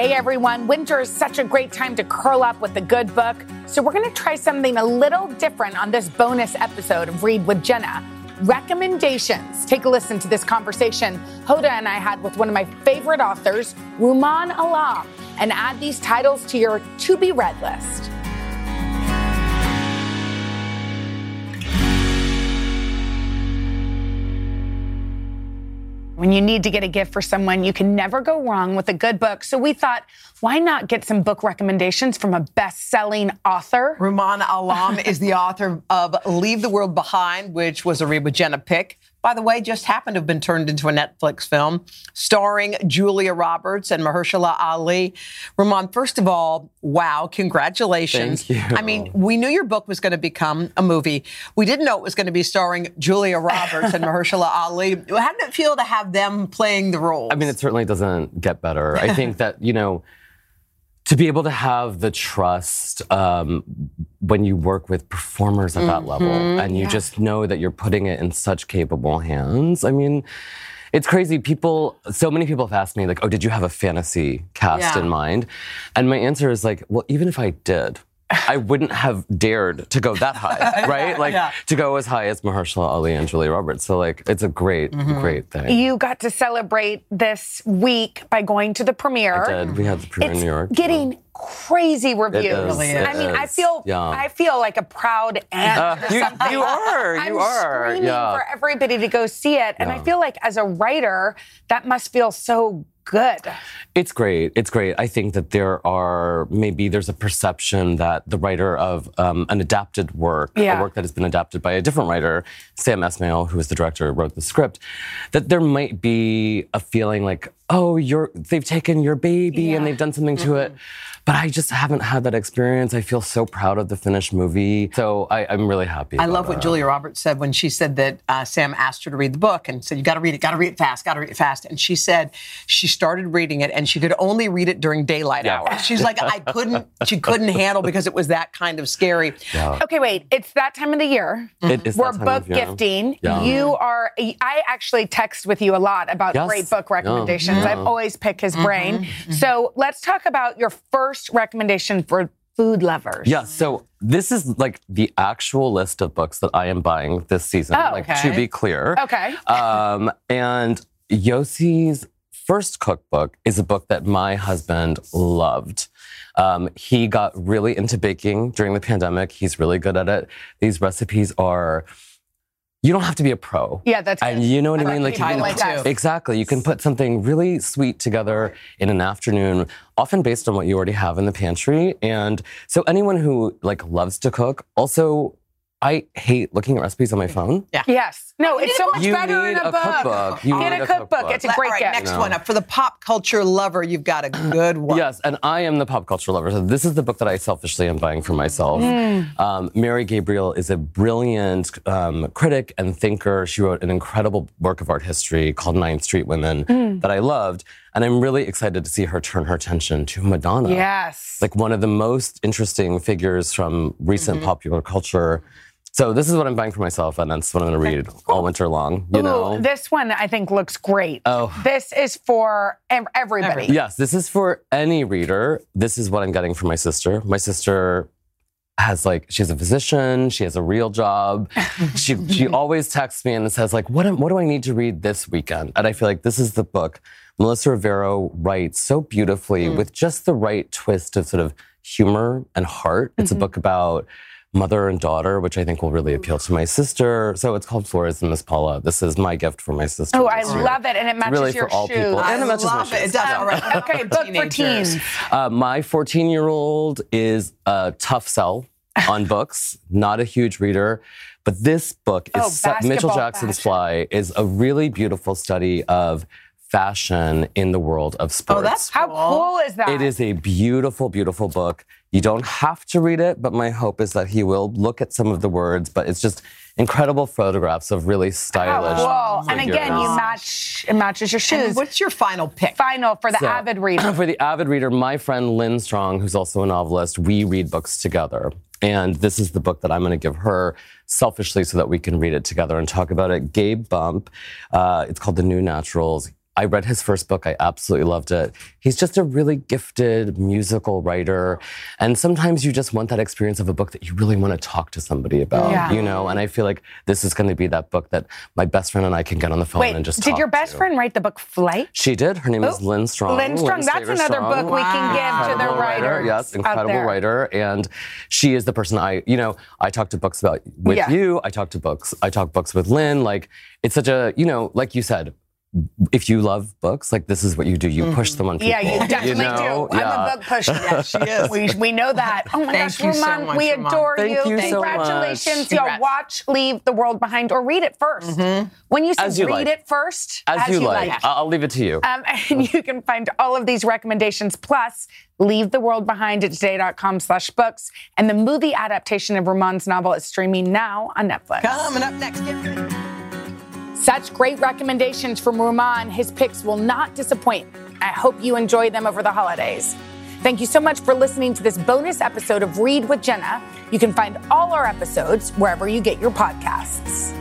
Hey everyone, winter is such a great time to curl up with a good book. So we're going to try something a little different on this bonus episode of Read with Jenna. Recommendations. Take a listen to this conversation Hoda and I had with one of my favorite authors, Rumaan Alam, and add these titles to your to be read list. When you need to get a gift for someone, you can never go wrong with a good book. So we thought, why not get some book recommendations from a best selling author? Rumaan Alam is the author of Leave the World Behind, which was a with Jenna pick by the way, just happened to have been turned into a Netflix film starring Julia Roberts and Mahershala Ali. Rumaan, first of all, wow, congratulations. Thank you. I mean, we knew your book was going to become a movie. We didn't know it was going to be starring Julia Roberts and Mahershala Ali. How did it feel to have them playing the role? I mean, it certainly doesn't get better. I think that, you know, to be able to have the trust um, when you work with performers at that level and you just know that you're putting it in such capable hands. I mean, it's crazy. People, so many people have asked me, like, oh, did you have a fantasy cast Yeah. in mind? And my answer is like, well, even if I did, I wouldn't have dared to go that high, right? Like Yeah. to go as high as Mahershala Ali and Julia Roberts. So like, it's a great, great thing. You got to celebrate this week by going to the premiere. I did. We had the premiere It's in New York. getting crazy reviews. is, Really I it mean, I feel Yeah. I feel like a proud aunt Uh, or you, something. you are. I'm You are. screaming Yeah. for everybody to go see it, and I feel like as a writer, that must feel so good. It's great. It's great. I think that there are maybe there's a perception that the writer of um, an adapted work, Yeah. a work that has been adapted by a different writer, Sam Esmail, who is the director wrote the script, that there might be a feeling like, oh, you're they've taken your baby and they've done something to it. But I just haven't had that experience. I feel so proud of the finished movie. So I, I'm really happy. I love what it. Julia Roberts said when she said that uh, Sam asked her to read the book and said, You got to read it, got to read it fast, got to read it fast. And she said she started reading it and she could only read it during daylight Yeah. hours. She's like, I couldn't, she couldn't handle because it was that kind of scary. Okay, wait. It's that time of the year. It is We're that time book of year. gifting. Yeah. You are. I actually text with you a lot about Yes. great book Yeah. recommendations. Yeah. I've always picked his brain. So let's talk about your first recommendation for food lovers. Yeah, so this is like the actual list of books that I am buying this season. Oh, like okay. to be clear. Okay. Um, and Yossy's first cookbook is a book that my husband loved. Um, he got really into baking during the pandemic. He's really good at it. These recipes are, you don't have to be a pro. Yeah, that's And good. you know what I, like mean? Like you can, like exactly. You can put something really sweet together in an afternoon, often based on what you already have in the pantry. And so anyone who like loves to cook, also, I hate looking at recipes on my phone. Yeah. Yes. No, it's so much You better in need a, a book. cookbook. You Get need a a cookbook. cookbook. It's a great All right, gift. next No. one up. For the pop culture lover, you've got a good one. Yes, and I am the pop culture lover. So this is the book that I selfishly am buying for myself. Um, Mary Gabriel is a brilliant um, critic and thinker. She wrote an incredible work of art history called Ninth Street Women that I loved, and I'm really excited to see her turn her attention to Madonna. Yes. like one of the most interesting figures from recent popular culture. So this is what I'm buying for myself, and that's what I'm going to read all winter long. You Ooh, know. this one I think looks great. Oh. This is for ev- everybody. Yes, this is for any reader. This is what I'm getting for my sister. My sister has like she's a physician. She has a real job. she she always texts me and says like, what am, what do I need to read this weekend? And I feel like this is the book. Melissa Rivero writes so beautifully mm. with just the right twist of sort of humor and heart. It's a mm-hmm. book about mother and daughter, which I think will really appeal to my sister. So it's called Flores and Miss Paula. This is my gift for my sister. Oh, I year. love it, and it matches really your for all shoes. people. I And it matches my love it. shoes. It does. Yeah. All right. Okay, book for teens. Uh, my 14 year old is a tough sell on books, not a huge reader. But this book is Oh, so- Mitchell Jackson's fashion. Fly is a really beautiful study of fashion in the world of sports. Oh, that's How cool is that? It is a beautiful, beautiful book. You don't have to read it, but my hope is that he will look at some of the words. But it's just incredible photographs of really stylish. Oh, Whoa. And again, you match it matches your And shoes. what's your final pick? Final for the So, avid reader. For the avid reader, my friend Lynn Strong, who's also a novelist, we read books together. And this is the book that I'm going to give her selfishly so that we can read it together and talk about it. Gabe Bump. Uh, it's called The New Naturals. I read his first book. I absolutely loved it. He's just a really gifted musical writer. And sometimes you just want that experience of a book that you really want to talk to somebody about, Yeah. you know? And I feel like this is going to be that book that my best friend and I can get on the phone Wait, and just did your best to. friend write the book Flight? She did. Her name is Oh, Lynn Strong. Lynn Strong. That's another Strong. book we can give to the writer. writers. Yes, incredible writer. And she is the person I, you know, I talk to books about with Yeah. you. I talk to books. I talk books with Lynn. Like it's such a, you know, like you said, if you love books, like this is what you do. You push them on people. Yeah, you definitely know? do. I'm a book pusher. Yes, she is. We, we know that. Oh my Thank gosh, you so much, we Rumaan. adore Thank you so Congratulations. much. Y'all watch Leave the World Behind or read it 1st When you say you read like. it first, As, you, like. I'll, I'll leave it to you. Um, and you can find all of these recommendations plus Leave the World Behind at today.com slash books. And the movie adaptation of Rumaan's novel is streaming now on Netflix. Coming up next, get ready. Such great recommendations from Rumaan. His picks will not disappoint. I hope you enjoy them over the holidays. Thank you so much for listening to this bonus episode of Read with Jenna. You can find all our episodes wherever you get your podcasts.